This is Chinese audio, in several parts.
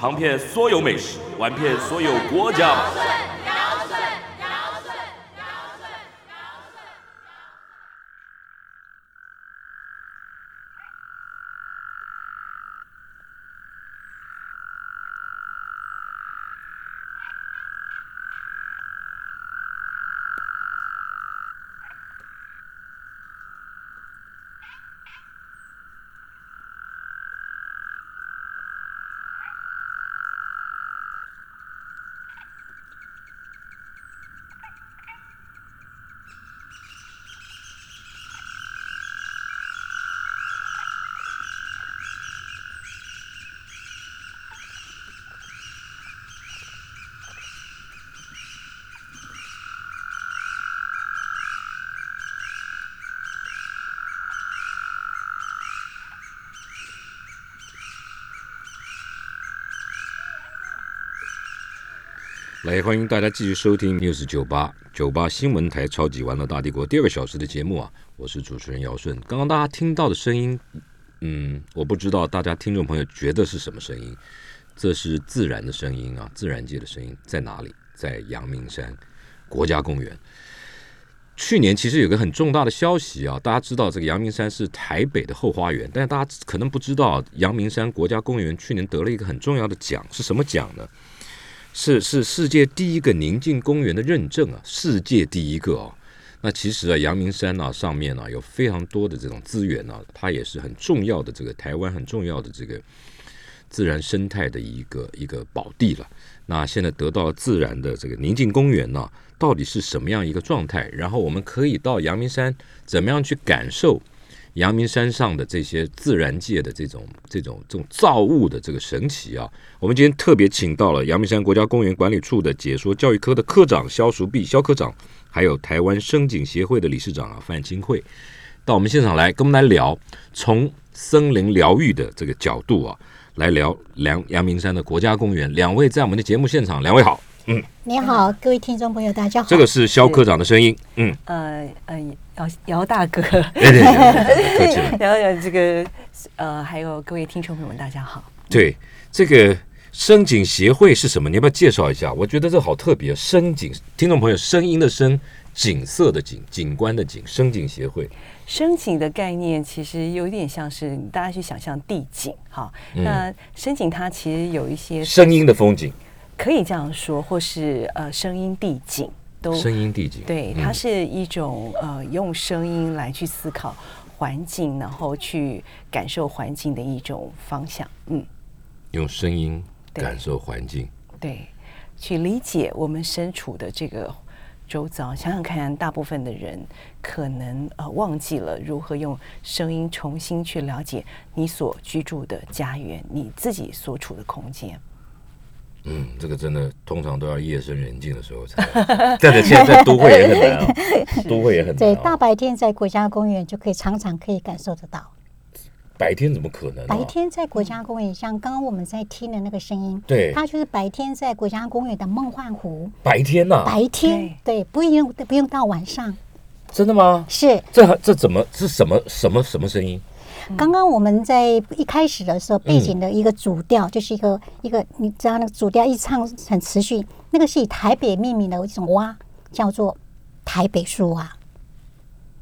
尝遍所有美食，玩遍所有国家。来，欢迎大家继续收听 News 九八九八新闻台《超级玩乐大帝国》第二个小时的节目啊！我是主持人姚顺。刚刚大家听到的声音，嗯，我不知道大家听众朋友觉得是什么声音？这是自然的声音啊，自然界的声音在哪里？在阳明山国家公园。去年其实有个很重大的消息啊，大家知道这个阳明山是台北的后花园，但是大家可能不知道，阳明山国家公园去年得了一个很重要的奖，是什么奖呢？是是世界第一个宁静公园的认证啊，世界第一个哦。那其实啊，阳明山啊上面呢有非常多的这种资源呢，它也是很重要的这个台湾很重要的这个自然生态的一个一个宝地了。那现在得到自然的这个宁静公园呢，到底是什么样一个状态？然后我们可以到阳明山怎么样去感受？阳明山上的这些自然界的这种、这种、这种造物的这个神奇啊，我们今天特别请到了阳明山国家公园管理处的解说教育科的科长肖淑碧肖科长，还有台湾生景协会的理事长啊范清慧，到我们现场来跟我们来聊，从森林疗愈的这个角度啊，来聊梁阳明山的国家公园。两位在我们的节目现场，两位好。嗯，你好，各位听众朋友，大家好。这个是肖科长的声音。嗯，呃呃，姚姚大哥，对对对，然后这个呃，还有各位听众朋友们，大家好。对，这个声景协会是什么？你要不要介绍一下？我觉得这好特别。声景，听众朋友，声音的声，景色的景，景观的景，声景协会。深井的概念其实有点像是大家去想象地景哈。那深井它其实有一些声音的风景。可以这样说，或是呃，声音递进都声音递进，对，它是一种呃，用声音来去思考环境，然后去感受环境的一种方向。嗯，用声音感受环境，对，去理解我们身处的这个周遭。想想看，大部分的人可能呃忘记了如何用声音重新去了解你所居住的家园，你自己所处的空间。嗯，这个真的通常都要夜深人静的时候才。但是现在在都会也很难啊，都会也很难。对，大白天在国家公园就可以常常可以感受得到。白天怎么可能？白天在国家公园，像刚刚我们在听的那个声音，对，它就是白天在国家公园的梦幻湖。白天呐？白天，对，不用不用到晚上。真的吗？是。这这怎么是什么什么什么声音？刚刚我们在一开始的时候，背景的一个主调就是一个一个，你知道那个主调一唱很持续，那个是以台北命名的一种蛙，叫做台北树蛙。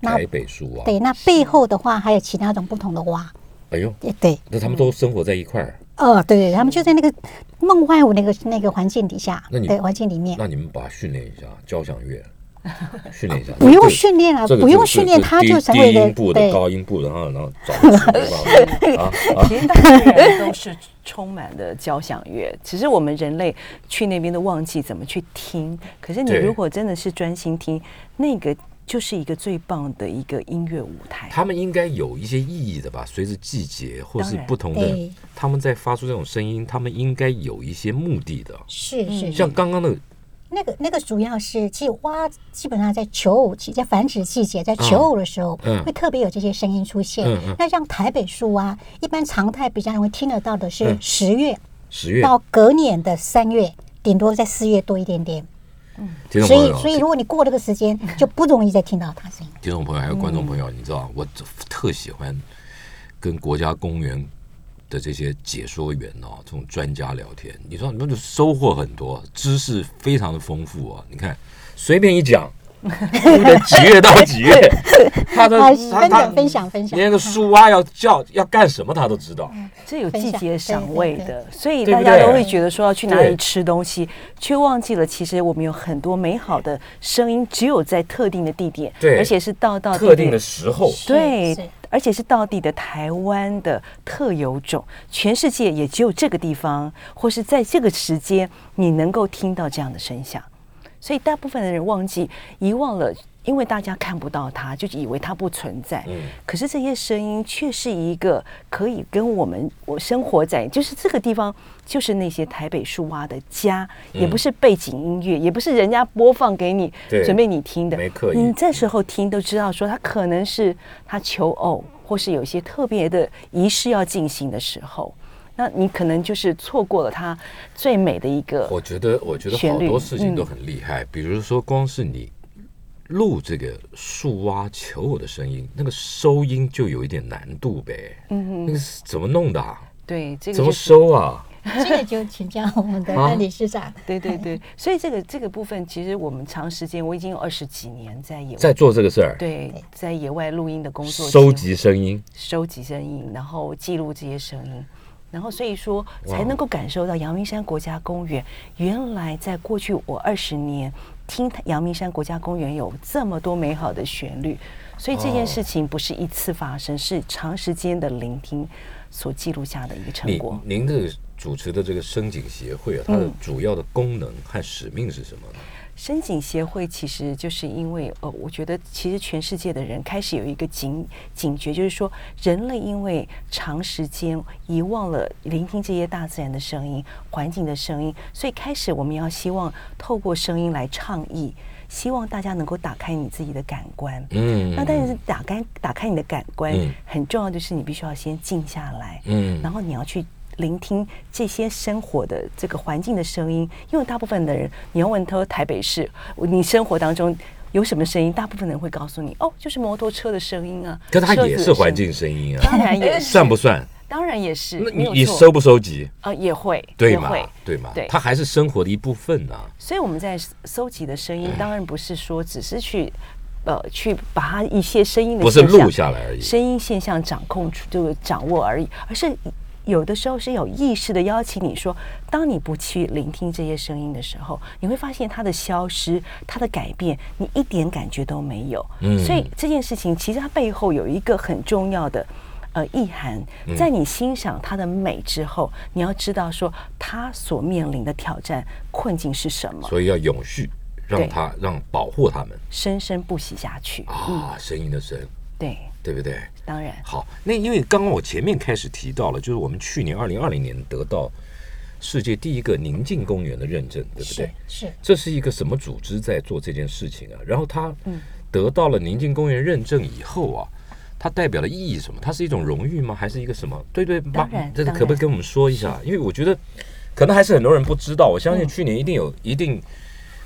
台北树蛙。对，那背后的话还有其他种不同的蛙。哎呦，对，那他们都生活在一块儿。哦，对对，他们就在那个梦幻舞那个那个环境底下，对环境里面。那你们把它训练一下交响乐。训练一下，不用训练啊，不用训练，他就成为低音部的高音部，然后然后找啊，其实大自然都是。充满的交响乐，只是。我们人类去那边都忘记怎么去听。可是。你如果真的是。专心听，那个就是。一个最棒的一个音乐舞台。他们应该有一些意义的吧？随着季节或是。不同的，他们在发出这种声音，他们应该有一些目的的。是。是。是。像刚刚的，那个那个主要是，其实蛙基本上在求偶期，在繁殖季节，在求偶的时候，嗯会特别有这些声音出现。嗯嗯那像台北树蛙，一般常态比较容易听得到的是嗯十月十月，到隔年的三月，顶多在四月多一点点。听众朋友，所以所以如果你过这个时间，就不容易再听到它声音。听众朋友还有观众朋嗯友，你知道我特喜欢跟国家公园的这些解说员哦，这种专家聊天，你知道你们就收获很多，知识非常的丰富哦。你看，随便一讲，对不对？几月到几月，他的啊，他他分享分享。连个树蛙要叫要干什么他都知道。这有季节赏味的，所以大家都会觉得说要去哪里吃东西，却忘记了其实我们有很多美好的声音，只有在特定的地点，对而且是到到特定的时候，对是，而且是到地的台湾的特有种，全世界也只有这个地方，或是在这个时间，你能够听到这样的声响。所以大部分的人忘记、遗忘了，因为大家看不到它，就以为它不存在。嗯可是这些声音却是一个可以跟我们我生活在，就是这个地方，就是那些台北树蛙的家，也不是背景音乐，也不是人家播放给你准备你听的，没刻意你这时候听都知道，说他可能是他求偶，或是有一些特别的仪式要进行的时候，那你可能就是错过了他最美的一个。我觉得，我觉得好多事情都嗯很厉害。比如说，光是你录这个树蛙求偶的声音，那个收音就有一点难度呗。嗯那个是怎么弄的、啊？对，这个怎么收啊？这个就请教我们的啊安理事长。对对对，所以这个这个部分，其实我们长时间，我已经有二十几年在野外在做这个事儿，对在野外录音的工作，收集声音。收集声音，然后记录这些声音，然后所以说才能够感受到阳明山国家公园原来在过去我二十年听阳明山国家公园有这么多美好的旋律，所以这件事情不是一次发生，是长时间的聆听所记录下的一个成果。您这个主持的这个深井协会啊，它的嗯主要的功能和使命是什么呢？深井协会其实就是因为呃，我觉得其实全世界的人开始有一个警警觉，就是说人类因为长时间遗忘了聆听这些大自然的声音、环境的声音，所以开始我们要希望透过声音来倡议，希望大家能够打开你自己的感官。嗯。那但是打开打开你的感官，嗯。很重要的是你必须要先静下来，嗯。然后你要去聆听这些生活的这个环境的声音，因为大部分的人，你要问他说台北市，你生活当中有什么声音，大部分人会告诉你，哦，就是摩托车的声音啊，可它也是环，境声音啊，当然也是，算不算？当然也是，你你收不收集？呃也会，对嘛，对嘛对，它还是生活的一部分啊。所以我们在收集的声音，当然不是说只是去。呃，去把它一些声音的不是录下来而已。声音现象掌控出这个掌握而已，而是有的时候是有意识的邀请你说，当你不去聆听这些声音的时候，你会发现它的消失、它的改变，你一点感觉都没有。嗯所以这件事情其实它背后有一个很重要的。呃，意涵嗯在你欣赏它的美之后，你要知道说它所面临的挑战困境是什么，所以要永续，让它让保护它们生生不息下去。啊，声音的声，对，对不对？当然，好，那因为刚刚我前面开始提到了，就是我们去年二零二零年得到世界第一个宁静公园的认证，对不对是？是，这是一个什么组织在做这件事情啊？然后它嗯得到了宁静公园认证以后啊，它代表的意义是什么？它是一种荣誉吗？还是一个什么？对对，当然这个可不可以跟我们说一下？因为我觉得可能还是很多人不知道，我相信去年一定有一定。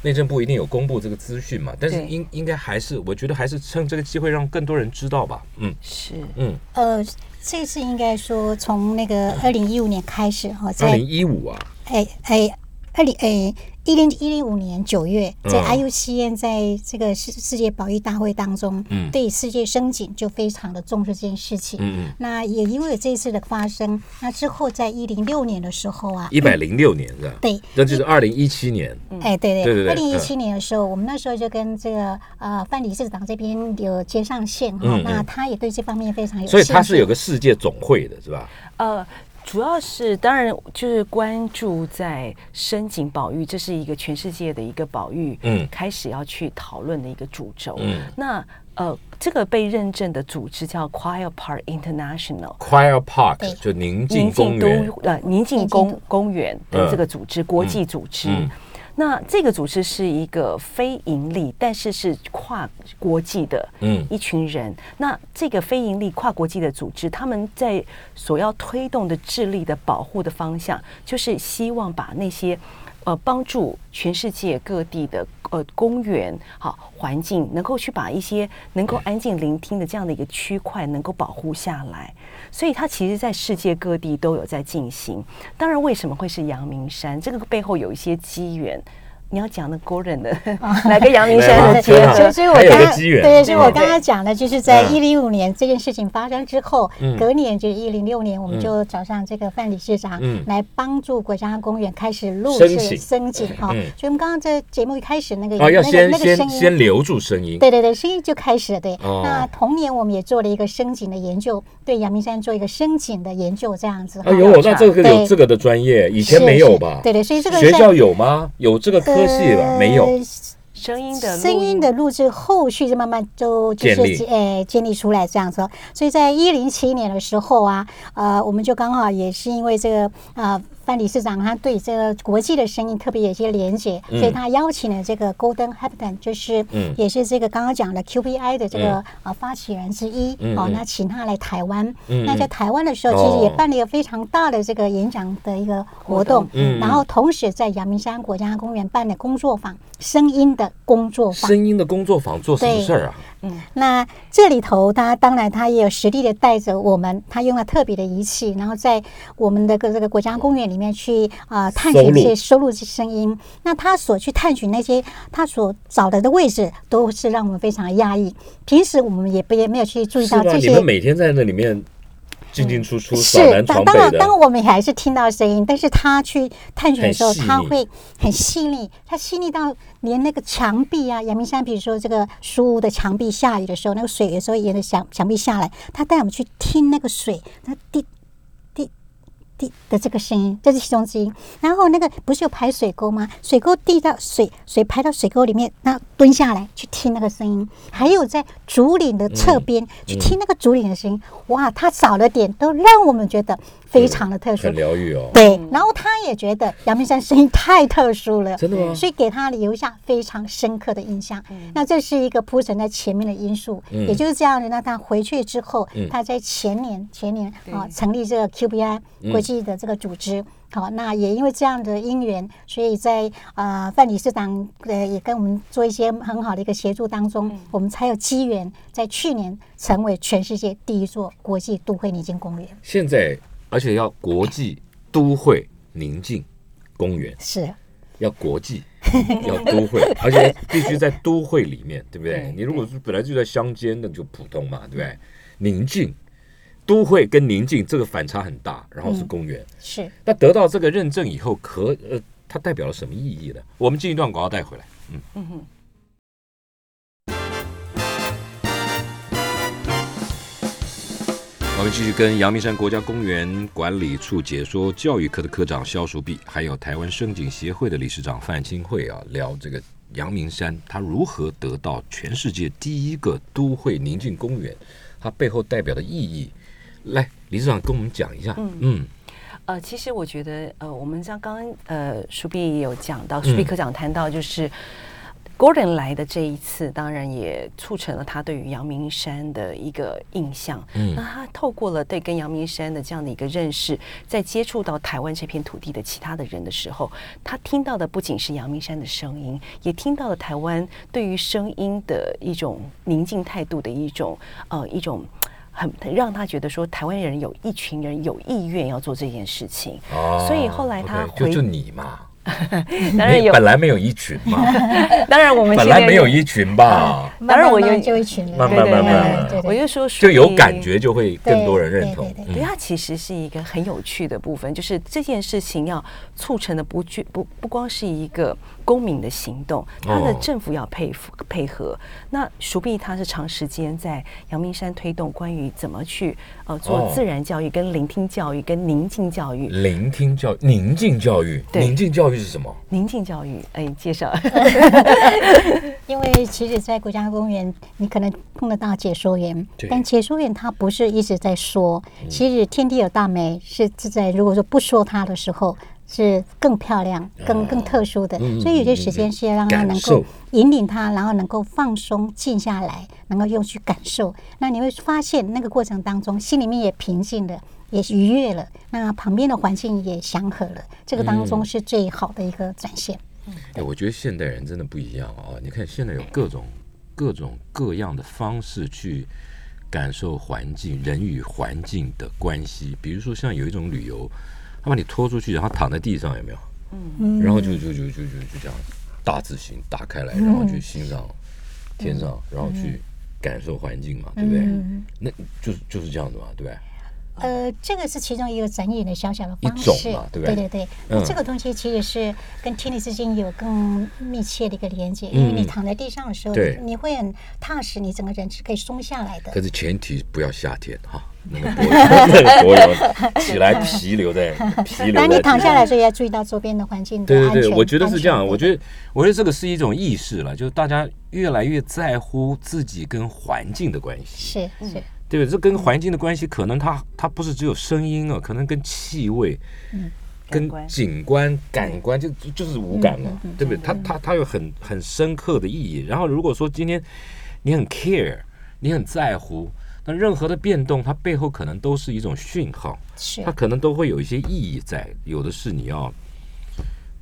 内政部一定有公布这个资讯嘛，但是应应该还是，我觉得还是趁这个机会让更多人知道吧。嗯。是。嗯，呃，这次应该说从那个二零一五年开始哈，二在零一五啊，哎哎二零哎一零一零五年九月，在嗯 IUCN 在这个世世界保育大会当中，嗯对世界生景就非常的重视这件事情。嗯嗯，那也因为这一次的发生，那之后在一零六年的时候啊，一百零六年是吧？对，那就是二零一七年。哎，对对对对二零一七年的时候，我们那时候就跟这个呃范理事长这边有接上线哈、那他也对这方面非常有所以他是有个世界总会的，是吧？呃，主要是当然就是关注在深井保育，这是一个全世界的一个保育，嗯。开始要去讨论的一个主轴。嗯。那呃，这个被认证的组织叫 Quiet Park International。，Quiet Park 对。就宁静宁静公园。都，呃宁静公公园的这个组织，国际组织。嗯那这个组织是一个非盈利，但是是跨国际的嗯一群人。那这个非盈利跨国际的组织，他们在所要推动的智力的保护的方向，就是希望把那些呃帮助全世界各地的呃公园好环境，能够去把一些能够安静聆听的这样的一个区块能够保护下来。所以它其实，在世界各地都有在进行。当然，为什么会是阳明山？这个背后有一些机缘。你要讲的 Gordon 的 来跟阳明山的结来吧合所以，，所以我刚刚个机缘。对，所以我刚刚讲的，就是在嗯。一零五年这件事情发生之后，嗯。隔年就是一零六年，我们就找上这个范理事长嗯。来帮助国家公园开始录制申请。申请哈。嗯。所以我们刚刚在节目一开始那个那个先先那个声音。先留住声音，对对对，声音就开始了。对，哦。那同年我们也做了一个深井的研究，对阳明山做一个深井的研究，这样子。哎呦，那这个有对。这个的专业，以前没有吧？对对，所以这个学校有吗？有这个科系吧？没有。呃声音的录声音的录制后续就慢慢就就是呃建立出来这样子哦，所以在一零七年的时候啊，呃，我们就刚好也是因为这个呃范理事长他对这个国际的声音特别有些连接，嗯。所以他邀请了这个 Golden Habitat，就是嗯。也是这个刚刚讲的 QBI 的这个啊呃发起人之一哦，那请他来台湾。嗯，那在嗯台湾的时候，其实也哦办了一个非常大的这个演讲的一个活动，然后同时在阳明山国家公园办的工作坊，声音的工作坊。声音的工作坊做什么事儿啊？那这里头，他当然他也有实地的带着我们，他用了特别的仪器，然后在我们的个这个国家公园里面去啊、呃探寻收录这些收录这些声音。那他所去探寻那些他所找的的位置，都是让我们非常的压抑。平时我们也不也没有去注意？到这些你们每天在那里面进进出出，扫是，南当当然，闯北的，当我们还是听到声音，但是他去探寻的时候，他会很细腻，他细腻到连那个墙壁啊，阳明山，比如说这个书屋的墙壁，下雨的时候，那个水有时候沿着墙墙壁下来，他带我们去听那个水，那滴滴滴的这个声音，这是其中之一。然后那个不是有排水沟吗？水沟滴到水，水排到水沟里面，那蹲下来去听那个声音。还有在竹林的侧边、去听那个竹林的声音，哇，它少了点，都让我们觉得非常的特殊很。疗愈哦。对，然后他也觉得阳明山声音太特殊了，真的吗所以给他留下非常深刻的印象。那这是一个铺陈在前面的因素，嗯也就是这样的。那他回去之后，嗯他在前年前年啊对成立这个 QBI 嗯国际的这个组织。好，那也因为这样的因缘，所以在呃范理事长呃也跟我们做一些很好的一个协助当中，我们才有机缘在去年成为全世界第一座国际都会宁静公园。现在而且要国际都会宁静公园，是。要国际，要都会，而且必须在都会里面，对不对 对？你如果是本来就在乡间，那就普通嘛，对不对？宁静，都会跟宁静这个反差很大，然后是公园。是，那得到这个认证以后，可呃，它代表了什么意义呢？我们进一段广告带回来。嗯嗯，我们继续跟阳明山国家公园管理处解说教育科的科长肖淑碧，还有台湾声景协会的理事长范清慧啊，聊这个阳明山它如何得到全世界第一个都会宁静公园，它背后代表的意义。来，理事长跟我们讲一下。嗯嗯呃，其实我觉得，呃，我们像刚刚呃，舒碧也有讲到，舒碧科长谈到，就是、Gordon 来的这一次，当然也促成了他对于阳明山的一个印象。嗯那他透过了对跟阳明山的这样的一个认识，在接触到台湾这片土地的其他的人的时候，他听到的不仅是阳明山的声音，也听到了台湾对于声音的一种宁静态度的一种呃一种。很很让他觉得说，台湾人有一群人有意愿要做这件事情，哦所以后来他就回就你嘛，当然有。本，来没有一群嘛，当然我们本来没有一群吧，当然我有 就一群人，慢慢慢慢。对对我就说就有感觉就会更多人认同。对对。嗯。对，它其实是一个很有趣的部分，就是这件事情要促成的不具不不光是一个公民的行动，他的哦政府要配合配合。那熟碧他是长时间在阳明山推动关于怎么去呃做哦自然教育、跟聆听教育、跟宁静教育。聆听教育、宁静教育，对宁静教育是什么？宁静教育，哎，介绍 因为其实，在国家公园，你可能碰得到解说员，但解说员他不是一直在说，其实天地有大美是是在如果说不说他的时候。是更漂亮、更更特殊的，嗯所以有些时间是要让他能够引领他，然后能够放松、静下来，能够用去感受。那你会发现，那个过程当中，心里面也平静了，也愉悦了，那旁边的环境也祥和了。这个当中是最好的一个展现。哎，我觉得现代人真的不一样啊！你看现在有各种各种各样的方式去感受环境，人与环境的关系。比如说，像有一种旅游，他把你拖出去，然后躺在地上，有没有？嗯。然后就就就就就就这样大字形打开来，然后去欣赏天上，然后去感受环境嘛，对不对？嗯。那就是就是这样子嘛，对不对？呃，这个是其中一个展演的小小的一方式。种嘛，对不对？对对那这个东西其实是跟天地之间有更密切的一个连接，因为你躺在地上的时候，你会很踏实，你整个人是可以松下来的。可。是前提不要夏天哈，那个脖 那个脖有起来皮留在 皮留在。当你躺下来的时候，也要注意到周边的环境的对安全。对对，我觉得是这样。我觉得，我觉得这个是一种意识了，就是大家越来越在乎自己跟环境的关系，是是，对不对？这跟环境的关系，可能它它不是只有声音啊，可能跟气味、跟感官景观、感官，就就就是五感嘛，对不对？它它它有很很深刻的意义。然后如果说今天你很 care，你很在乎。那任何的变动，它背后可能都是一种讯号，是它可能都会有一些意义在，有的是你要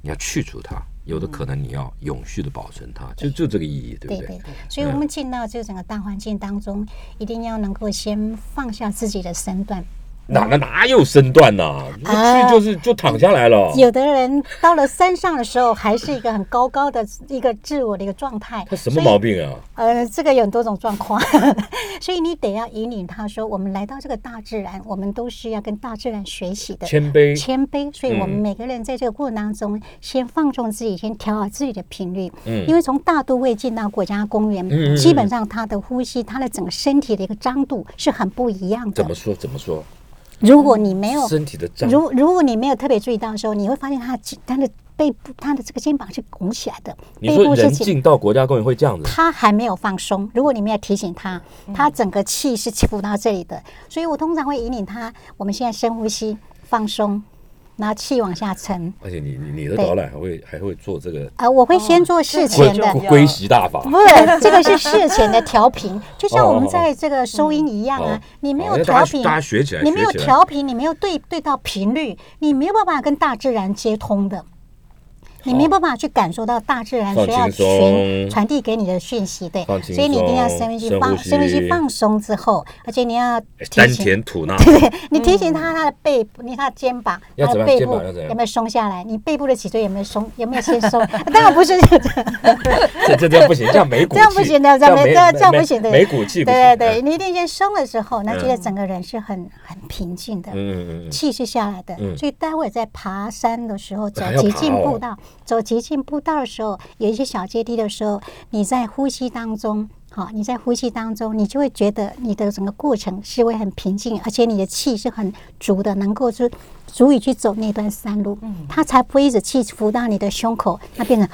你要去除它，有的可能你要永续的保存它，就就这个意义，对不对？对对对，所以我们进到这整个大环境当中，一定要能够先放下自己的身段。哪个哪有身段呐、一啊去就是就躺下来了。有的人到了山上的时候，还是一个很高高的一个自我的一个状态。他什么毛病啊？呃，这个有很多种状况，所以你得要引领他说，我们来到这个大自然，我们都是要跟大自然学习的。谦卑，谦卑，所以我们嗯每个人在这个过程当中，先放纵自己，先调好自己的频率。嗯因为从大都会进到国家公园，嗯基本上他的呼吸，他的整个身体的一个张度是很不一样的怎么。说？怎么说？如果你没有身体的胀，如如果你没有特别注意到的时候，你会发现他的他的背部，他的这个肩膀是拱起来的，你说背部是起。人进到国家公园会这样子？他还没有放松，如果你没有提醒他，他整个气是浮到这里的，所以我通常会引领他，我们现在深呼吸，放松，然后气往下沉。而且你你你的对。导览还会还会做这个呃，我会先做事前的，归归习大法，不是这个是事前的调频，就像我们在这个收音一样哦啊，你没有调频，大家学起来。你没有调频，你没有对对到频率，你没有办法跟大自然接通的。你没办法去感受到大自然所要传传递给你的讯息，对所以你一定要松深呼吸放深呼吸深呼吸放松之后，而且你要提丹醒田吐纳，你提醒他他的背部，你他的肩膀，他的背部有没有松下来？你背部的脊椎有没有松？有没有先松？当然不是这样。这这这不行，这样没骨气，这样不行的，这样没这样这样不行的，没骨气。对对对，你一定先松了之后，那嗯觉得整个人是很很平静的，嗯嗯嗯嗯，气是下来的嗯。所以待会在爬山的时候，走极尽爬哦步道，走极尽步道的时候，有一些小阶梯的时候，你在呼吸当中。好，你在呼吸当中，你就会觉得你的整个过程是会很平静，而且你的气是很足的，能够是足以去走那段山路，它才不会一直气浮到你的胸口，它变成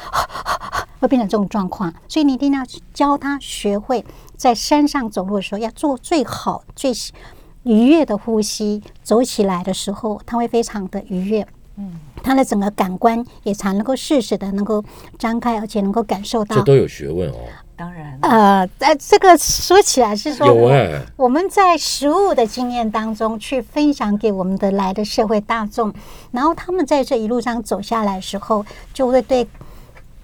会变成这种状况。所以你一定要去教他学会在山上走路的时候要做最好、最愉悦的呼吸。走起来的时候，他会非常的愉悦。嗯，他的整个感官也才能够适时的能够张开，而且能够感受到这。都有学问哦。当然，呃，在，这个说起来是说，有哎，我们在实物的经验当中去分享给我们的来的社会大众，然后他们在这一路上走下来的时候，就会对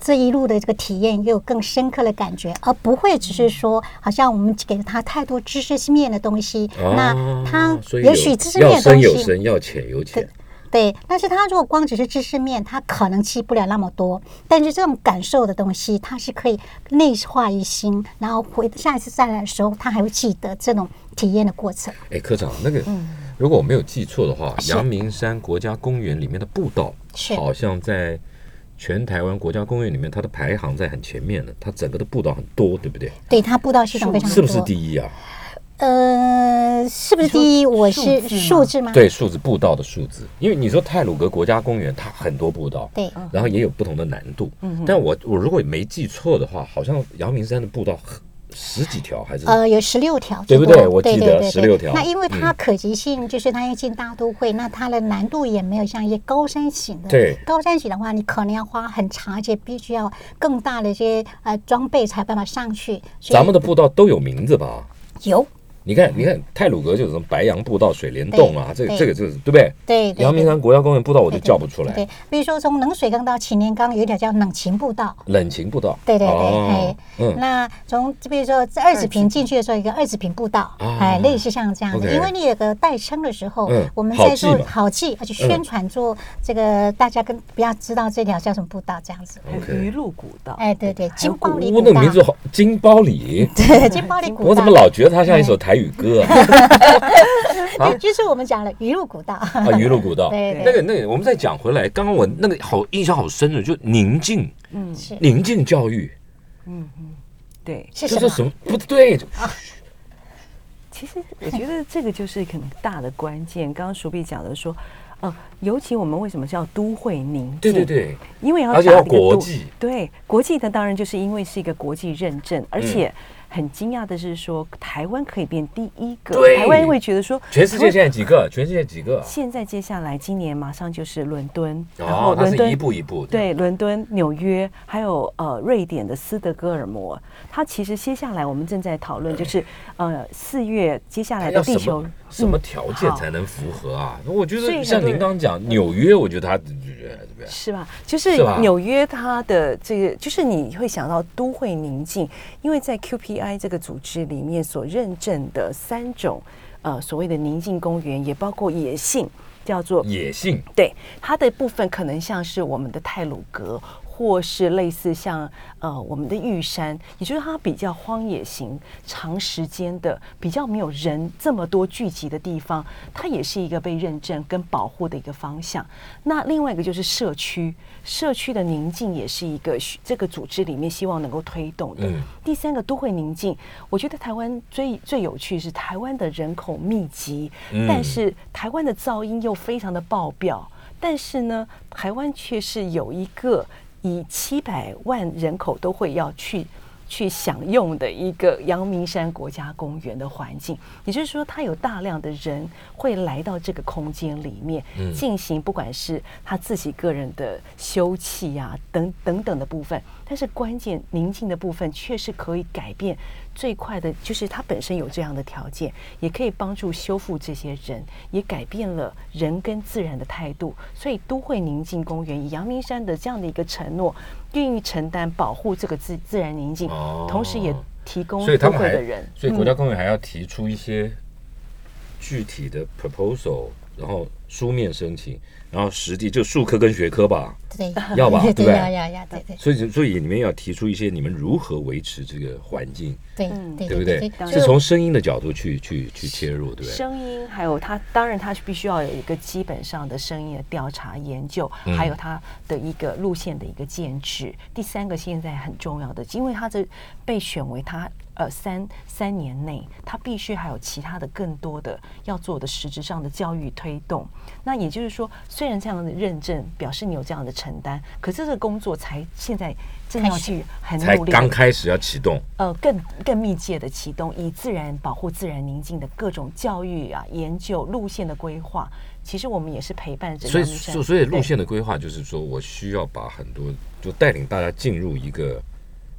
这一路的这个体验有更深刻的感觉，而不会只是说好像我们给了他太多知识面的东西，那他也许知识面的东西。深有深，要浅有浅。对，但是他如果光只是知识面，他可能记不了那么多。但是这种感受的东西，他是可以内化于心，然后回下一次再来的时候，他还会记得这种体验的过程。哎，科长，那个如果我没有记错的话，阳明山国家公园里面的步道是好像在全台湾国家公园里面，它的排行在很前面的，它整个的步道很多，对不对？对，它步道系统非常多。是不是第一啊？呃，是不是第一？我是数字吗？对，数字步道的数字，因为你说泰鲁格国家公园它很多步道，对然后也有不同的难度。但我我如果没记错的话，好像阳明山的步道很十几条还是？呃，有十六条，对不对我记得对对对16条那因为它嗯可及性，就是它要进大都会，那它的难度也没有像一些高山型的。对高山型的话，你可能要花很长，而且必须要更大的一些呃装备才办法上去。咱们的步道都有名字吧？有你看，你看泰鲁格就是什么白杨步道、水帘洞啊，这个这个就是对不对？对对阳明山国家公园步道我就叫不出来。对，比如说从冷水缸到擎天岗有一条叫冷情步道。冷情步道，对对对，哦。哎，嗯，那从比如说在二子坪进去的时候，一个二子坪步道，啊哎，类似像这样的，因为你有个代称的时候嗯，我们在做好记而且宣传做这个，大家跟不要知道这条叫什么步道这样子。鱼路古道，哎，对对，金包里我古道，那个名字好，金包里，对，金包里古道，我怎么老觉得它像一首台语歌 啊？啊，就是我们讲了鱼路古道，啊，鱼路古道，对对那个那个，我们再讲回来，刚刚我那个好印象好深的，就宁静，嗯，是宁静教育，对。是什么？就是什么不对？其实我觉得这个就是很大的关键。刚刚鼠比讲的说，呃，尤其我们为什么叫都会宁静？对对对，因为要而且要国际对国际的当然就是因为是一个国际认证，而且嗯很惊讶的是说台湾可以变第一个，对台湾会觉得说全世界现在几个？全世界几个？现在接下来今年马上就是伦敦，然哦后，伦敦一步一步的，对，伦敦、纽约，还有呃瑞典的斯德哥尔摩，它其实接下来我们正在讨论，就是呃四月接下来的地球么什么嗯条件才能符合啊？我觉得像您刚刚讲纽约，我觉得它对不对？是吧？就是纽约它的这个，就是你会想到都会宁静，因为在 QPI 这个组织里面所认证的三种呃所谓的宁静公园，也包括野性，叫做野性。对它的部分可能像是我们的泰鲁格，或是类似像呃我们的玉山，也就是它比较荒野型、长时间的、比较没有人这么多聚集的地方，它也是一个被认证跟保护的一个方向。那另外一个就是社区，社区的宁静也是一个这个组织里面希望能够推动的。嗯第三个都会宁静，我觉得台湾最最有趣是台湾的人口密集，嗯但是台湾的噪音又非常的爆表，但是呢，台湾却是有一个以七百万人口都会要去。去享用的一个阳明山国家公园的环境，也就是说，它有大量的人会来到这个空间里面，嗯进行不管是他自己个人的休憩啊等等等的部分，但是关键宁静的部分却是可以改变最快的，就是它本身有这样的条件，也可以帮助修复这些人，也改变了人跟自然的态度。所以都会宁静公园以阳明山的这样的一个承诺，愿意承担保护这个自自然宁静，哦。同时也提供所以他们还所以国家嗯。公园还要提出一些具体的 proposal，然后书面申请，然后实地就术科跟学科吧，对，要吧对对不对？要要要，对对。所以所以你们要提出一些你们如何维持这个环境，对嗯。对对不对？是从声音的角度去去去切入，对不对？声音，还有它，当然它是必须要有一个基本上的声音的调查研究，嗯。还有它的一个路线的一个建制。第三个现在很重要的，因为它这被选为它呃三三年内，他必须还有其他的更多的要做的实质上的教育推动。那也就是说，虽然这样的认证表示你有这样的承担，可是这个工作才现在正要去很努力地刚开始要启动，呃更更密切的启动，以自然保护自然宁静的各种教育啊、研究路线的规划。其实我们也是陪伴着所以所以路线的规划就是说我需要把很多就带领大家进入一个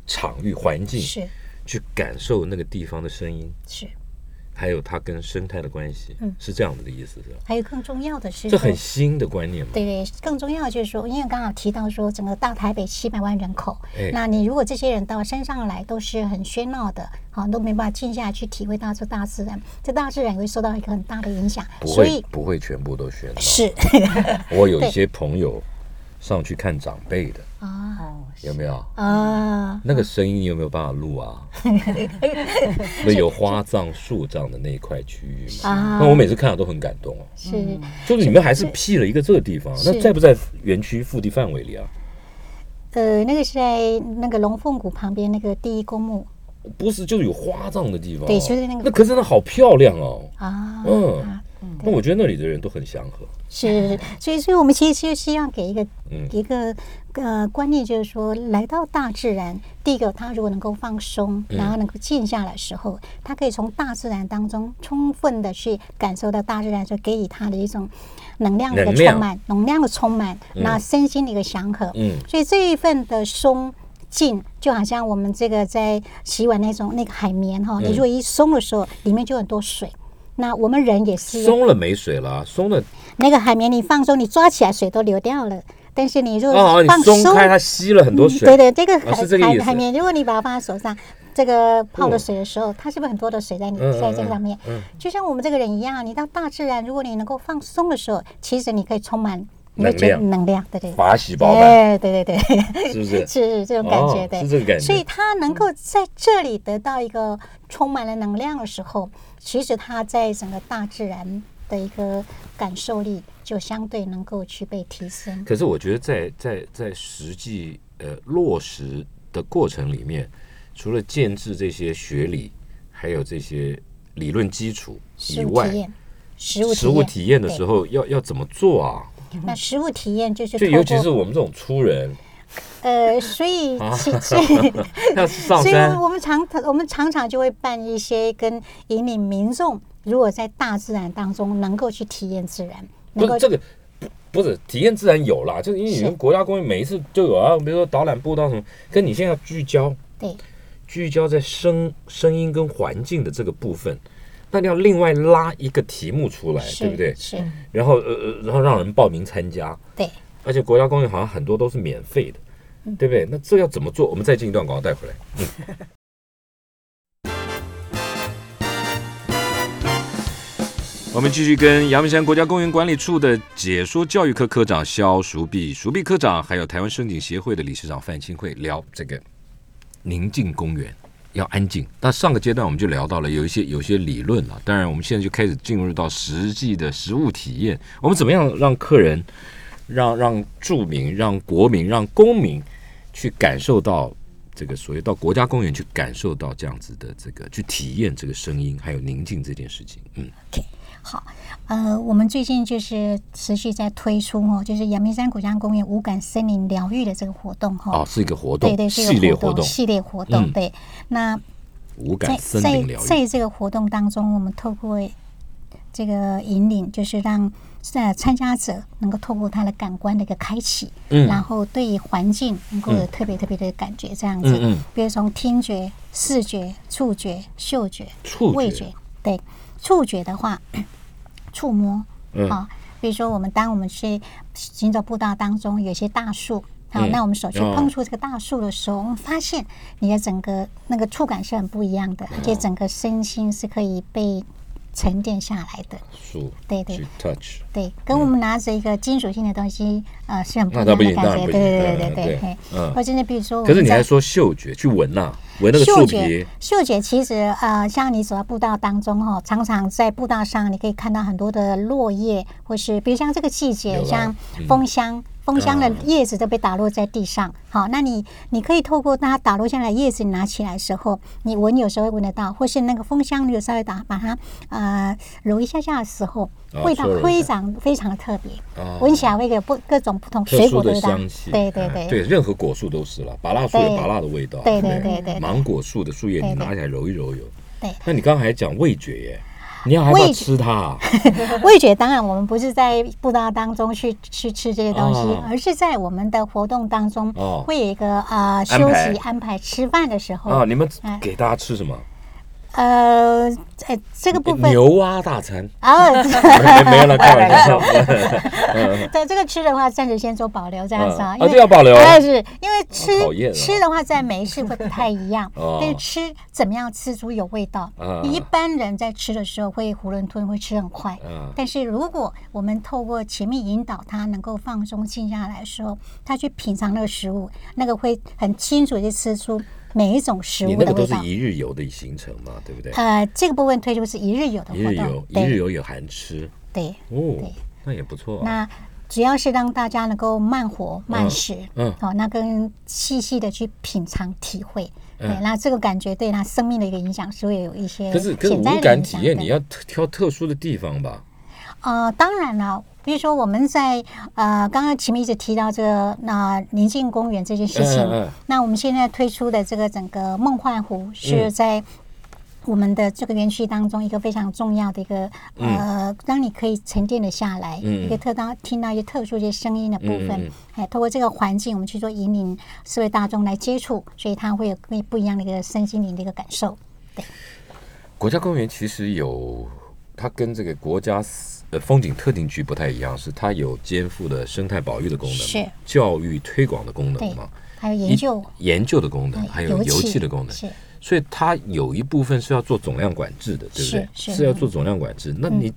场域环境，是去感受那个地方的声音，是，还有它跟生态的关系，嗯。是这样子的意思是吧？还有更重要的是这，很新的观念嘛。对对，更重要的就是说，因为刚好提到说，整个大台北七百万人口，哎。那你如果这些人到山上来都是很喧闹的，好都没办法静下来去体会到这大自然，这大自然也会受到一个很大的影响，不所以会不会全部都喧闹。是。我有一些朋友上去看长辈的，啊哦，有没有？啊，那个声音你有没有办法录啊？那有花葬树葬的那一块区域嘛？啊那我每次看到都很感动哦。是就是你们还是辟了一个这个地方，那在不在园区腹地范围里啊？呃，那个是在那个龙凤谷旁边那个第一公墓不是，就是有花葬的地方哦。对就是那个那可是那好漂亮哦。啊，嗯啊那我觉得那里的人都很祥和。是，所以，所以我们其实就希望给一个、嗯一个呃观念，就是说，来到大自然，第一个，他如果能够放松，嗯然后能够静下来的时候，他可以从大自然当中充分的去感受到大自然所给予他的一种能量的充满，能量的充满，那身心的一个祥和。嗯所以这一份的松。静就好像我们这个在洗碗那种那个海绵哈，你如果一松的时候，里面就很多水。那我们人也是松了没水了啊，松了那个海绵你放松，你抓起来水都流掉了。但是你如哦，果放松，松开它吸了很多水。对对，这个啊海、海海绵，如果你把它放在手上，这个泡哦的水的时候，它是不是很多的水在你嗯在这个上面？就像我们这个人一样，你到大自然，如果你能够放松的时候，其实你可以充满能量能量，对对。法喜饱满，哎，对对对，是不 是？是这种感觉，哦对，是这个感觉所以他能够在这里得到一个充满了能量的时候，其实他在整个大自然的一个感受力就相对能够去被提升。可是我觉得在在在实际呃落实的过程里面，除了建制这些学理，还有这些理论基础以外实物实物体验的时，候要要怎么做啊？那实物体验就是就尤其是我们这种粗人，呃，所以啊。其 所以要上所以，我们常我们常常就会办一些跟引领民众，如果在大自然当中能够去体验自然，能够不这个。不不是体验自然有啦，就是因为你们国家公园每一次就有啊，比如说导览步道什么，跟你现在要聚焦，对。聚焦在声声音跟环境的这个部分，那你要另外拉一个题目出来，对不对？是，然后呃呃，然后让人报名参加，对。而且国家公园好像很多都是免费的，嗯对不对？那这要怎么做？我们再进一段广告带回来。嗯。我们继续跟阳明山国家公园管理处的解说教育科科长肖淑碧、淑碧科长，还有台湾声景协会的理事长范清慧聊这个宁静公园要安静。那上个阶段我们就聊到了有一些有些理论了，当然我们现在就开始进入到实际的实物体验。我们怎么样让客人、让让住民、让国民、让公民去感受到这个所谓到国家公园去感受到这样子的这个去体验这个声音还有宁静这件事情。嗯，好，呃，我们最近就是持续在推出哦，就是阳明山国家公园无感森林疗愈的这个活动哈。哦，是一个活动，对对，是一系列个活动，系列活动。嗯对，那无感森在林疗愈。在这个活动当中，我们透过这个引领，就是让呃参加者能够透过他的感官的一个开启，嗯。然后对于环境能够有特别特别的感觉，这样子。嗯嗯。比如从听觉、视觉、触觉、嗅觉、味觉，对，触觉的话，触摸，嗯。啊，比如说我们当我们去行走步道当中，有些大树。好，嗯。那我们手去哦。碰触这个大树的时候，我们发现你的整个那个触感是很不一样的，而且整个身心是可以被沉淀下来的。树，对对去 touch，对，跟我们拿着一个金属性的东西，呃，是很不一样的感觉。对对对嗯对对。嗯或者是比如说可是你还说嗅觉去闻呐、闻那个树皮嗅觉，，嗅觉其实呃，像你走在步道当中哈，常常在步道上你可以看到很多的落叶，或是比如像这个季节，像嗯枫香。枫香的啊叶子都被打落在地上，好，那你你可以透过它打落下来的叶子，你拿起来的时候，你闻有时候会闻得到，或是那个枫香，你有稍微打把它呃揉一下下的时候，哦味道非常非常的特别，哦。闻起来会有不各种不同水果味道。香气，，对对对。任何果树都是了，芭乐树有芭乐的味道，对不对？对芒果树的树叶你拿起来揉一揉有。对。那你刚才还讲味觉耶，你要还不要吃它啊？味觉当然，我们不是在步道当中去 去吃这些东西，哦而是在我们的活动当中哦会有一个呃休息安排吃饭的时候，啊，你们哎给大家吃什么？呃，呃，这个部分牛蛙大餐，啊，没没有了，开玩笑。对这个吃的话，暂时先做保留这样子啊，嗯。啊这要保留但是因为吃吃的话，在美式会不太一样哦，但是吃怎么样吃出有味道。啊？一般人在吃的时候会囫囵吞，会吃很快。嗯，但是如果我们透过前面引导他能够放松静下来的时候，他去品尝那个食物，那个会很清楚的吃出每一种食你那个都是物的味道。一日游的行程嘛，对不对？呃，这个部分推出是一日游的活一日游动，，一日游有含吃对。哦对，那也不错啊。那主要是让大家能够慢活慢食，嗯好、那跟细细的去品尝体会，嗯对，那这个感觉对他生命的一个影响是会有一些可是可是无感体验你要挑特殊的地方吧？呃，当然了，比如说我们在呃刚刚前面一直提到这个那宁静公园这件事情，嗯嗯。嗯那我们现在推出的这个整个梦幻湖是在。我们的这个园区当中，一个非常重要的一个呃，让你可以沉淀的下来，嗯。一个特到听到一些特殊一些声音的部分，哎，通过这个环境，我们去做引领社会大众来接触，所以它会有更不一样的一个身心灵的一个感受。对。国家公园其实有，它跟这个国家呃风景特定区不太一样，是它有肩负的生态保育的功能，是教育推广的功对能嘛，，还有研究，研究的功能，还有油气的功能。是所以它有一部分是要做总量管制的，对不对？是是要做总量管制。那你、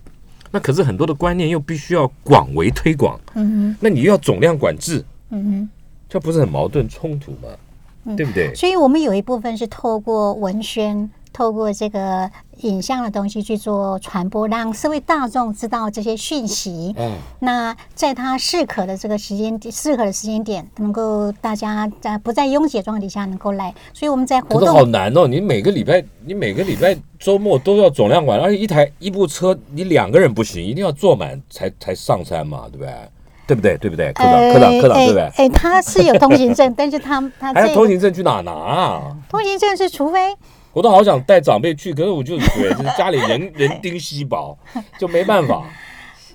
那可是很多的观念又必须要广为推广，嗯哼那你又要总量管制，嗯哼。这不是很矛盾冲突吗？对不对？所以我们有一部分是透过文宣，透过这个影像的东西去做传播，让社会大众知道这些讯息。嗯，那在他适可的这个时间适合的时间点，能够大家在不在拥挤的状况底下能够来，所以我们在活动好难哦！你每个礼拜，你每个礼拜周末都要总量管，而且一台一部车，你两个人不行，一定要坐满才才上山嘛，对不对？对不对？对不对？科长，科长，科长，对不对？哎，他是有通行证，但是他他还要这通行证去哪拿啊？通行证是除非我都好想带长辈去，可是我就觉得 就是家里人人丁稀薄，就没办法，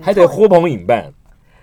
还得呼朋引伴。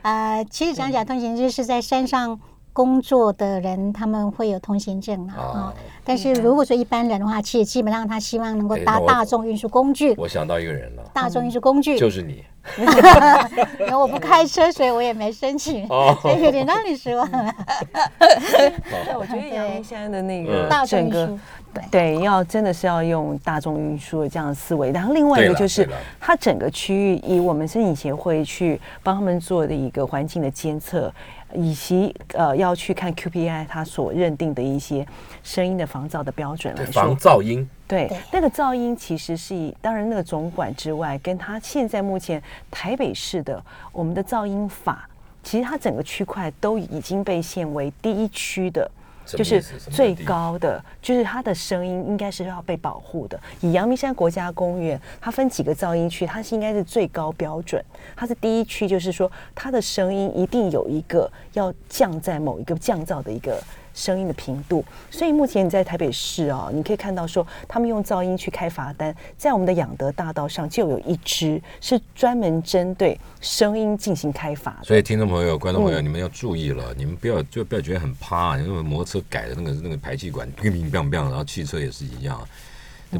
呃，其实讲起来，通行证是在山上工作的人，他们会有通行证啊。但是如果说一般人的话，其实基本上他希望能够搭大众运输工具，我想到一个人了，大众运输工具。就是你。因为我不开车，所以我也没申请，哦。所以有点让你失望。对，我觉得阳明山的那个嗯。大众整个运输，对对，要真的是要用大众运输的这样的思维。然后另外一个就是它整个区域以我们申请协会去帮他们做的一个环境的监测，以及呃要去看 QPI 它所认定的一些声音的防噪的标准来防说，噪音，对对，那个噪音其实是以当然那个总管之外，跟他现在目前台北市的我们的噪音法，其实它整个区块都已经被限为第一区的。就是最高的，就是它的声音应该是要被保护的。以阳明山国家公园，它分几个噪音区，它是应该是最高标准。它是第一区，就是说它的声音一定有一个要降在某一个降噪的一个声音的频度。所以目前你在台北市哦，你可以看到说他们用噪音去开罚单，在我们的养德大道上就有一支是专门针对声音进行开罚的。所以听众朋友、观众朋友，你们要注意了，你们不要就不要觉得很怕，因为摩托车改的那个那个排气管乒乒乓乓，然后汽车也是一样，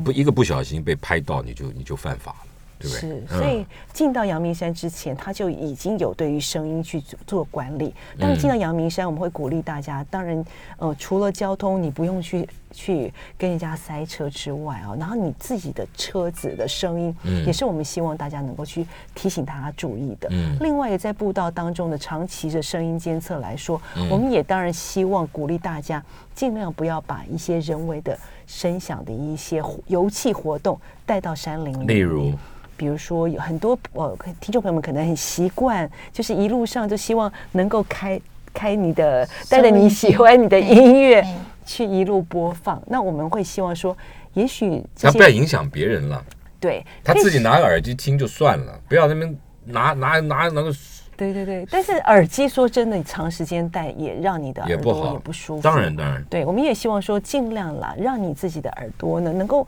不一个不小心被拍到，你就你就犯法，对不对？是，嗯所以进到阳明山之前，他就已经有对于声音去做做管理。当然进到阳明山，我们会鼓励大家，当然呃，除了交通你不用去去跟人家塞车之外啊，然后你自己的车子的声音，嗯也是我们希望大家能够去提醒大家注意的。嗯另外，也在步道当中的长期的声音监测来说，嗯我们也当然希望鼓励大家尽量不要把一些人为的声响的一些活油气活动带到山林里。例如比如说有很多呃听众朋友们可能很习惯，就是一路上就希望能够开开你的带着你喜欢你的音乐去一路播放。那我们会希望说，也许这他不要影响别人了，对他自己拿个耳机听就算了，不要那边拿拿拿拿个对对对，但是耳机说真的，你长时间戴也让你的耳朵也不好，也不舒服。当然当然，对，我们也希望说尽量啦，让你自己的耳朵呢能够，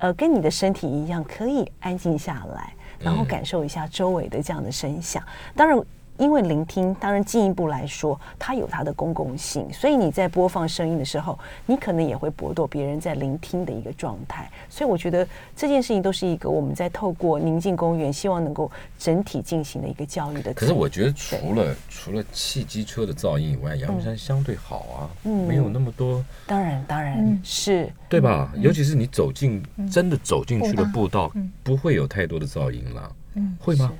呃，跟你的身体一样，可以安静下来，然后嗯感受一下周围的这样的声响。当然。因为聆听，当然进一步来说，它有它的公共性，所以你在播放声音的时候，你可能也会剥夺别人在聆听的一个状态。所以我觉得这件事情都是一个我们在透过宁静公园，希望能够整体进行的一个教育的。可是我觉得除了除了汽机车的噪音以外，阳明山相对好啊，没有那么多，当然当然是。对吧？尤其是你走进真的走进去的步道，不会有太多的噪音了，会吗？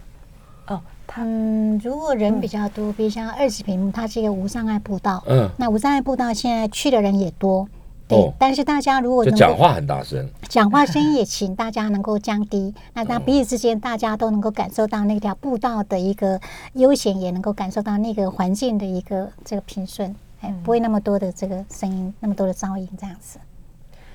嗯，如果人比较多，比如像二十平，它是一个无障碍步道。嗯那无障碍步道现在去的人也多，对。哦但是大家如果就讲话很大声，讲话声音也请大家能够降低，那那彼此之间大家都能够感受到那条步道的一个悠闲，也能够感受到那个环境的一个这个平顺，哎，不会那么多的这个声音，那么多的噪音这样子。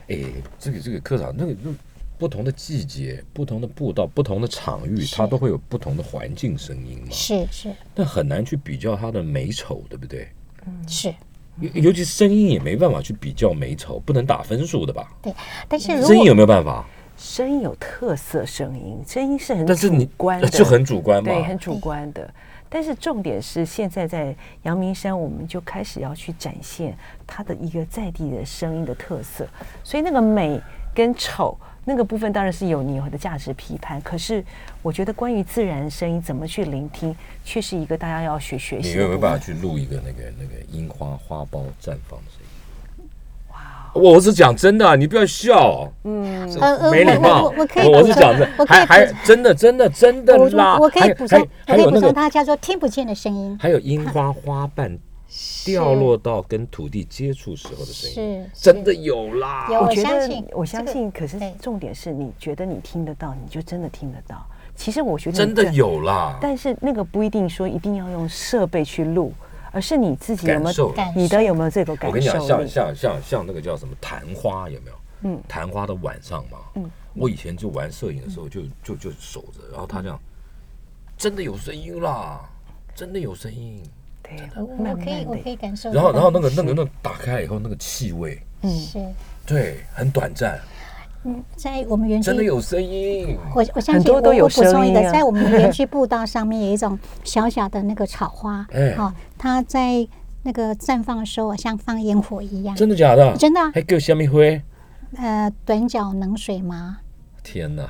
哎，这个这个科长，那个那不同的季节、不同的步道、不同的场域，它都会有不同的环境声音嘛。是是那很难去比较它的美丑，对不对？嗯是，尤尤其声音也没办法去比较美丑，不能打分数的吧？对。但是如声音有没有办法？声音有特色，声音声音是很但是你主观的，就很主观嘛。对，很主观的。但是重点是，现在在阳明山，我们就开始要去展现它的一个在地的声音的特色。所以那个美跟丑那个部分，当然是有你的价值批判。可是我觉得，关于自然声音怎么去聆听，却是一个大家要学学习的部分。有没有办法去录一个那个那个樱花花苞绽放的声音？哇！我是讲真的啊，你不要笑。嗯，没礼貌。我我可以我是讲真我，可以还还补充真的真的真的我啦。我可以补充，我可以补充，有那个它叫做听不见的声音。还有樱花花瓣掉落到跟土地接触时候的声音，是真的有啦。有我我觉得相信，我相信。可是重点是你觉得你听得到，你就真的听得到。其实我觉得真的有啦。但是那个不一定说一定要用设备去录，而是你自己有没感受有感你的有没有这个感受我跟你讲，像？像像像那个叫什么昙花有没有？嗯昙花的晚上嘛。嗯我以前就玩摄影的时候就就就守着，然后他这样，真的有声音啦，真的有声音。对，我我可以我可以感受。然后然后那个那个那个打开以后那个气味，嗯是对，很短暂，嗯，在我们园区真的有声音。我我相信很多都有我我补充一个，声音啊在我们园区步道上面有一种小小的那个草花，哎好、它在那个绽放的时候，像放烟火一样。真的假的？真的啊还给我虾米灰？呃，短角冷水麻，天哪！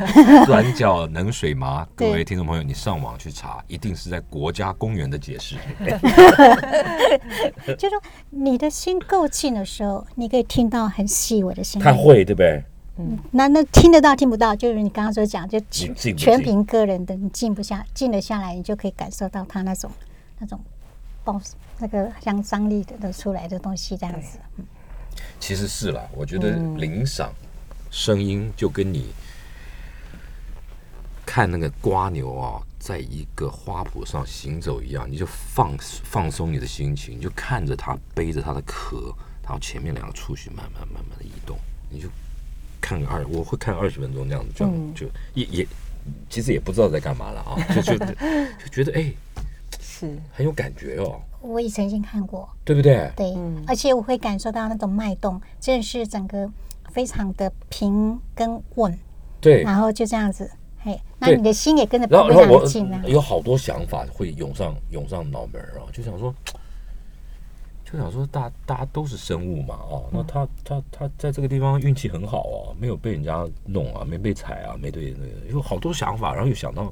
短角冷水麻，各位听众朋友，你上网去查，一定是在国家公园的解释。就说你的心够静的时候，你可以听到很细微的声音。他会对不对？嗯那那听得到听不到，就是你刚刚所讲，就全静不静全凭个人的，你静不下，静得下来，你就可以感受到他那种那种爆那个像张力的出来的东西这样子。其实是啦，我觉得领赏声音就跟你看那个瓜牛啊，在一个花圃上行走一样，你就放放松你的心情，你就看着它背着它的壳，然后前面两个触须慢慢慢慢的移动，你就看个二，我会看二十分钟这样子，就、就也也其实也不知道在干嘛了啊，就就就觉得哎、是很有感觉哦，我也曾经看过，对不对？对，而且我会感受到那种脉动，真的是整个非常的平跟稳，对，然后就这样子，嘿，那你的心也跟着然后，非然后我常的静啊。有好多想法会涌上涌上脑门儿啊，就想说，就想说大大家都是生物嘛，哦，那他他他在这个地方运气很好啊，没有被人家弄啊，没被踩啊，没对那个有好多想法，然后又想到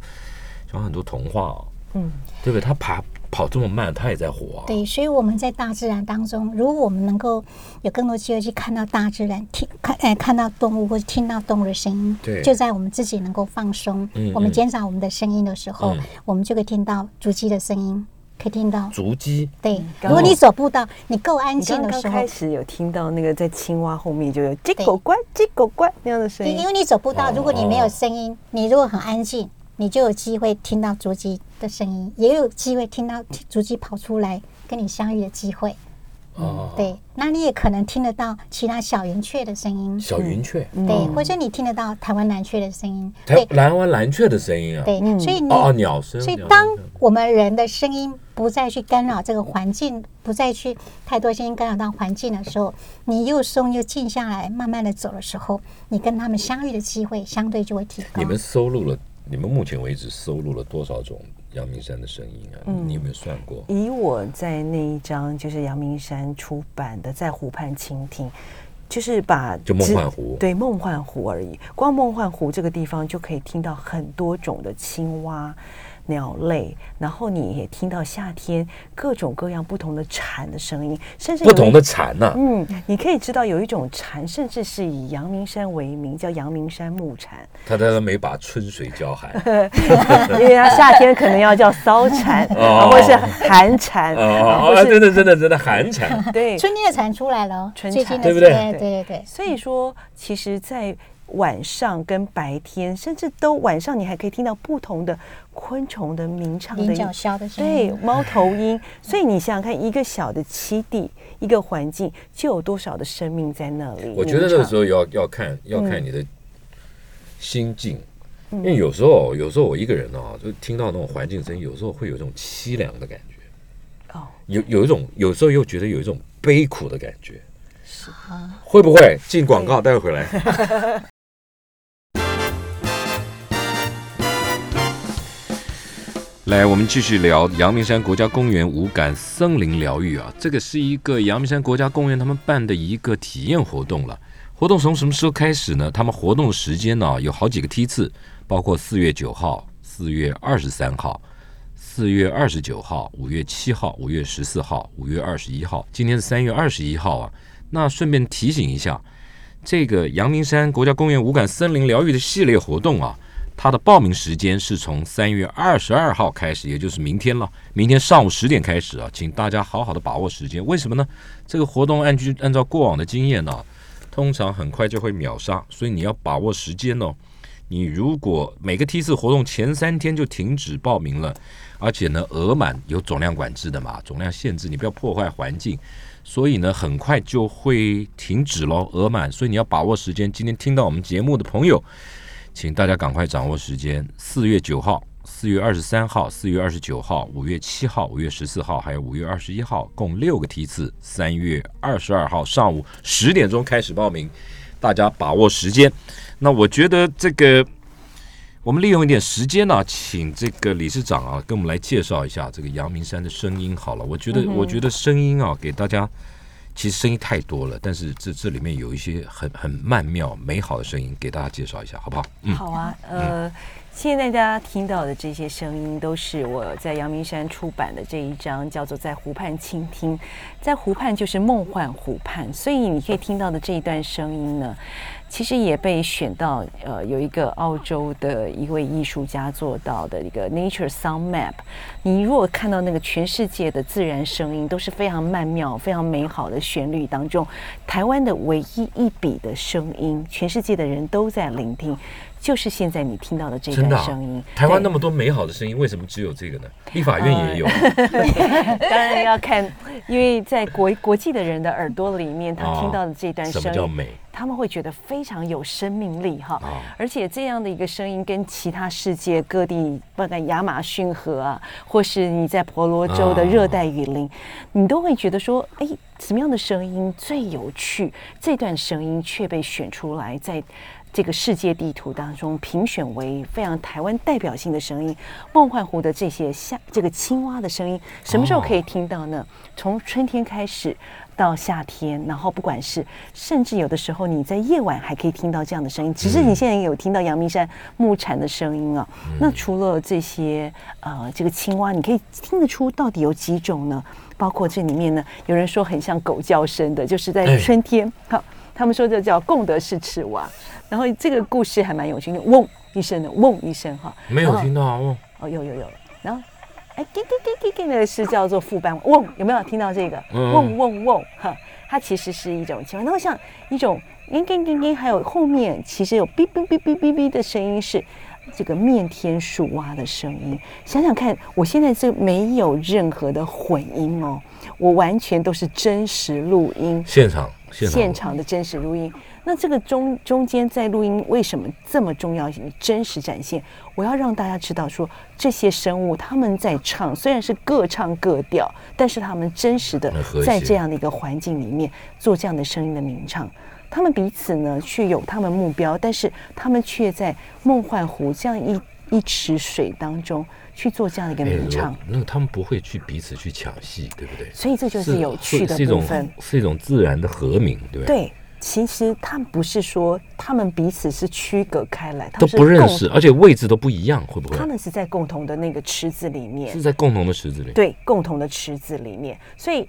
想到很多童话、啊，嗯，对不对？他爬跑这么慢，它也在活啊，对，所以我们在大自然当中，如果我们能够有更多机会去看到大自然，听看哎看到动物或者听到动物的声音，对。就在我们自己能够放松，嗯嗯。我们减少我们的声音的时候，嗯。我们就可以听到足迹的声音，可以听到。足迹对，如果你走步道，你够安你静的时候刚刚开，始有听到那个在青蛙后面就有“叽狗乖，叽狗乖”那样的声音。因因，为你走步道，哦。如果你没有声音，你如果很安静，你就有机会听到足迹的声音，也有机会听到足迹跑出来跟你相遇的机会。啊，对，那你也可能听得到其他小云雀的声音，小云雀，对，或者你听得到台湾蓝雀的声音，台对。蓝湾蓝雀的声音啊，对，所以你哦哦，鸟声，所以当我们人的声音不再去干扰这个环境，不再去太多声音干扰到环境的时候，你又松又静下来，慢慢的走的时候，你跟他们相遇的机会相对就会提高。你们收录了，你们目前为止收录了多少种阳明山的声音啊？嗯你有没有算过？以我在那一张就是阳明山出版的《在湖畔倾听》，就是把就梦幻湖对梦幻湖而已。光梦幻湖这个地方就可以听到很多种的青蛙、鸟类，然后你也听到夏天各种各样不同的蝉的声音，甚至不同的蝉呐、嗯，你可以知道有一种蝉，甚至是以阳明山为名，叫阳明山木蝉，他在那没把春水叫寒。因为它夏天可能要叫骚蝉，哦。或者是寒蝉，哦真的真的真的寒蝉。对，春天的蝉出来了哦，春蝉最近对不对？对对对对，所以说，其实，在晚上跟白天，甚至都晚上，你还可以听到不同的昆虫的鸣唱的声对，猫头鹰。所以你想想看，一个小的栖地，一个环境，就有多少的生命在那里。我觉得那个时候，要要看要看你的心境，因为有时候有时候我一个人啊，就听到那种环境声音，有时候会有一种凄凉的感觉，哦，有有一种有时候又觉得有一种悲苦的感觉。是会不会进广告？待会回来。来，我们继续聊阳明山国家公园无感森林疗愈啊，这个是一个阳明山国家公园他们办的一个体验活动了。活动从什么时候开始呢？他们活动的时间呢有好几个梯次，包括四月九号、四月二十三号、四月二十九号、五月七号、五月十四号、五月二十一号。今天是三月二十一号啊。那顺便提醒一下，这个阳明山国家公园无感森林疗愈的系列活动啊，它的报名时间是从三月二十二号开始，也就是明天了。明天上午十点开始啊，请大家好好的把握时间。为什么呢？这个活动按据按照过往的经验呢、通常很快就会秒杀，所以你要把握时间哦。你如果每个梯次活动前三天就停止报名了，而且呢额满有总量管制的嘛，总量限制，你不要破坏环境，所以呢很快就会停止喽，额满，所以你要把握时间。今天听到我们节目的朋友，请大家赶快掌握时间。四月九号、四月二十三号、四月二十九号、五月七号、五月十四号，还有五月二十一号，共六个梯次。三月二十二号上午十点钟开始报名，大家把握时间。那我觉得这个，我们利用一点时间呢、请这个理事长啊，跟我们来介绍一下这个阳明山的声音。好了，我觉得，我觉得声音啊，给大家。其实声音太多了，但是这这里面有一些很很曼妙、美好的声音，给大家介绍一下，好不好？嗯，好啊，呃，现在大家听到的这些声音，都是我在阳明山出版的这一张叫做《在湖畔倾听》。在湖畔就是梦幻湖畔，所以你可以听到的这一段声音呢，其实也被选到呃有一个澳洲的一位艺术家做到的一个 Nature Sound Map。你如果看到那个全世界的自然声音都是非常曼妙、非常美好的旋律当中，台湾的唯一一笔的声音，全世界的人都在聆听，就是现在你听到的这段声音。对台湾那么多美好的声音，为什么只有这个呢？立法院也有，当然要看，因为在国国际的人的耳朵里面，他听到的这段声音，么叫美？他们会觉得非常有生命力哈。哦而且这样的一个声音跟其他世界各地，包括亚马逊河啊，或是你在婆罗洲的热带雨林，你都会觉得说，哎，什么样的声音最有趣？这段声音却被选出来在。这个世界地图当中评选为非常台湾代表性的声音，梦幻湖的这些夏这个青蛙的声音，什么时候可以听到呢？从春天开始到夏天，然后不管是甚至有的时候你在夜晚还可以听到这样的声音，只是你现在有听到阳明山木蝉的声音啊。那除了这些呃这个青蛙，你可以听得出到底有几种呢？包括这里面呢，有人说很像狗叫声的，就是在哎春天，好，他们说这叫贡德式赤蛙。然后这个故事还蛮有趣的，嗡一声的，嗡一声哈，没有听到啊？哦，哦，有有有，然后哎，叽叽叽叽叽，那个是叫做副班嗡，有没有听到这个？嗯嗡嗡嗡，哈，它其实是一种情况，然后像一种叮叮叮叮，还有后面其实有哔哔哔哔哔哔的声音是。这个面天树蛙的声音，想想看，我现在这没有任何的混音哦，我完全都是真实录音，现场现场现场的真实录音。那这个中中间在录音为什么这么重要？真实展现，我要让大家知道说，这些生物他们在唱，虽然是各唱各调，但是他们真实的在这样的一个环境里面做这样的声音的鸣唱。他们彼此呢却有他们目标，但是他们却在梦幻湖这样一一池水当中去做这样的一个哎鸣唱。那他们不会去彼此去抢戏，对不对？所以这就是有趣的是一种部分。是一种自然的和鸣，对不对？对，其实他们不是说他们彼此是区隔开来，他都不认识，而且位置都不一样，会不会？他们是在共同的那个池子里面是，在共同的池子里。对，共同的池子里面，所以。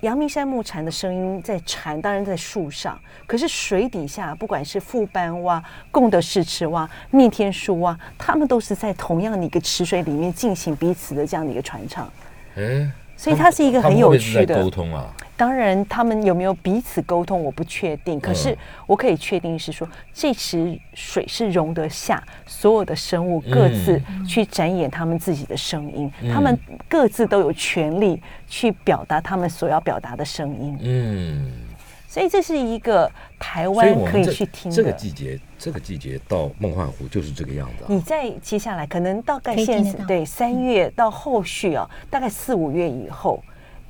阳明山木蝉的声音在蝉，当然在树上，可是水底下，不管是富斑蛙、贡德氏池蛙、密天树蛙，它们都是在同样的一个池水里面进行彼此的这样的一个传唱。哎，所以它是一个很有趣的沟通啊。当然，他们有没有彼此沟通，我不确定。可是嗯我可以确定是说，这池水是容得下所有的生物各自去展演他们自己的声音，他们各自都有权利去表达他们所要表达的声音。嗯，所以这是一个台湾可以去听这个的。季节，这个季节到梦幻湖就是这个样子啊。你在接下来可能大概现在对三月到后续啊，大概四五月以后，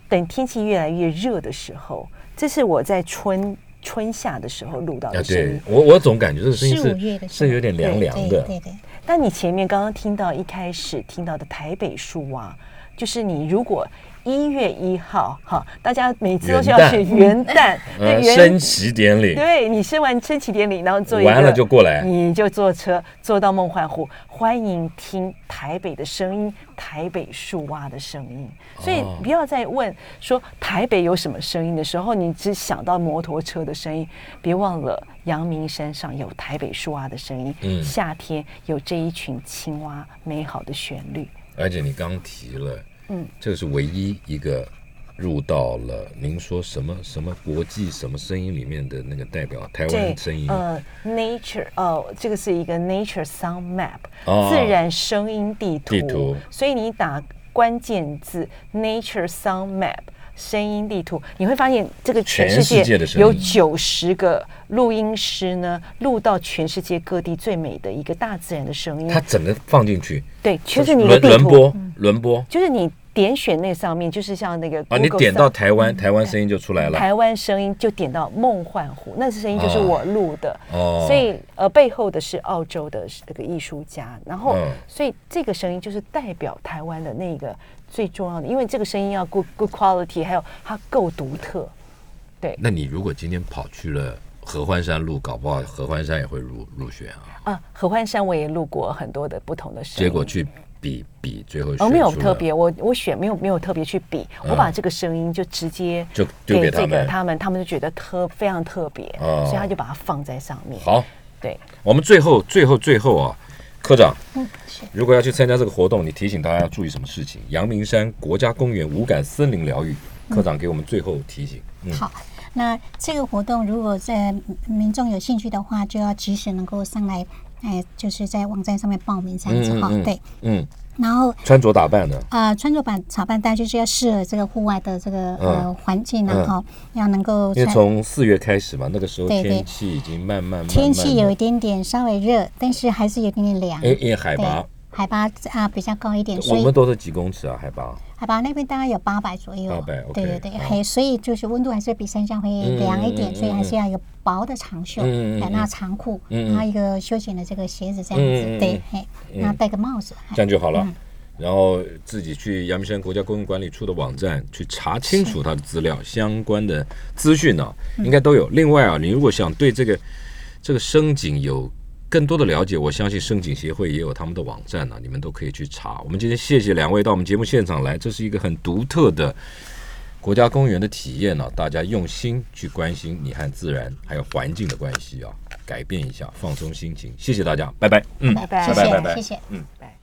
等天气越来越热的时候，这是我在春春夏的时候录到啊，的声音。对我我总感觉这个声音四五月的是是有点凉凉的。对对对，但你前面刚刚听到一开始听到的台北树蛙，就是你如果一月一号哈，大家每次都是要去元旦，呃，对升旗典礼。对你升完升旗典礼，然后做完了就过来。你就坐车坐到梦幻湖，欢迎听台北的声音，台北树蛙的声音。所以哦不要再问说台北有什么声音的时候，你只想到摩托车的声音，别忘了阳明山上有台北树蛙的声音，嗯。夏天有这一群青蛙美好的旋律。而且你刚提了，嗯，这个是唯一一个入到了您说什么什么国际什么声音里面的那个代表台对湾声音，呃，Nature 哦，这个是一个 Nature Sound Map，、哦自然声音地图。地图所以你打关键字 Nature Sound Map。声音地图，你会发现这个全世界界的有九十个录音师呢，录到全世界各地最美的一个大自然的声音。它。整个放进去，对，就是你的轮播轮播就是你点选那上面，就是像那个啊，你点到台湾，台湾声音就出来了。台湾声音就点到梦幻湖，那声音就是我录的，哦。所以呃背后的是澳洲的这个艺术家，然后、嗯。所以这个声音就是代表台湾的那个最重要的，因为这个声音要 good good quality，还有它够独特，对。那你如果今天跑去了合欢山录，搞不好合欢山也会入入选啊。啊，合欢山我也录过很多的不同的声音，结果去比比，最后哦，没有特别，我我选没有没有特别去比，嗯我把这个声音就直接就丢给他这他们他们就觉得特非常特别，哦。所以他就把它放在上面。好。对，我们最后最后最后啊，科长，嗯，如果要去参加这个活动，你提醒大家要注意什么事情？阳明山国家公园无感森林疗愈，科长给我们最后提醒。嗯，好。那这个活动如果在民众有兴趣的话，就要及时能够上来，哎，就是在网站上面报名这样子哈。对，嗯，然后穿着打扮的，呃，穿着版打扮单就是要适合这个户外的这个嗯。呃环境嗯。然后要能够因为从四月开始嘛，那个时候天气已经慢慢天气有一点点稍微热，但是还是有一点点凉。因为海拔对，海拔啊比较高一点，所我们都是几公尺啊？海拔。海拔那边大概有八百左右。800，OK，对对对，所以就是温度还是比山上会凉一点，所以还是要有薄的长袖，嗯嗯嗯对，那长裤，嗯嗯。然后一个休闲的这个鞋子这样子，对，嘿，然后戴个帽子，这样就好了。嗯。然后自己去阳明山国家公园管理处的网站去查清楚它的资料，相关的资讯呢、嗯。应该都有。另外啊，你如果想对这个这个深井有更多的了解，我相信声景协会也有他们的网站呢、你们都可以去查。我们今天谢谢两位到我们节目现场来，这是一个很独特的国家公园的体验呢、大家用心去关心你和自然还有环境的关系啊，改变一下，放松心情。谢谢大家，拜拜。嗯，拜拜谢拜拜拜拜谢谢谢。嗯。拜。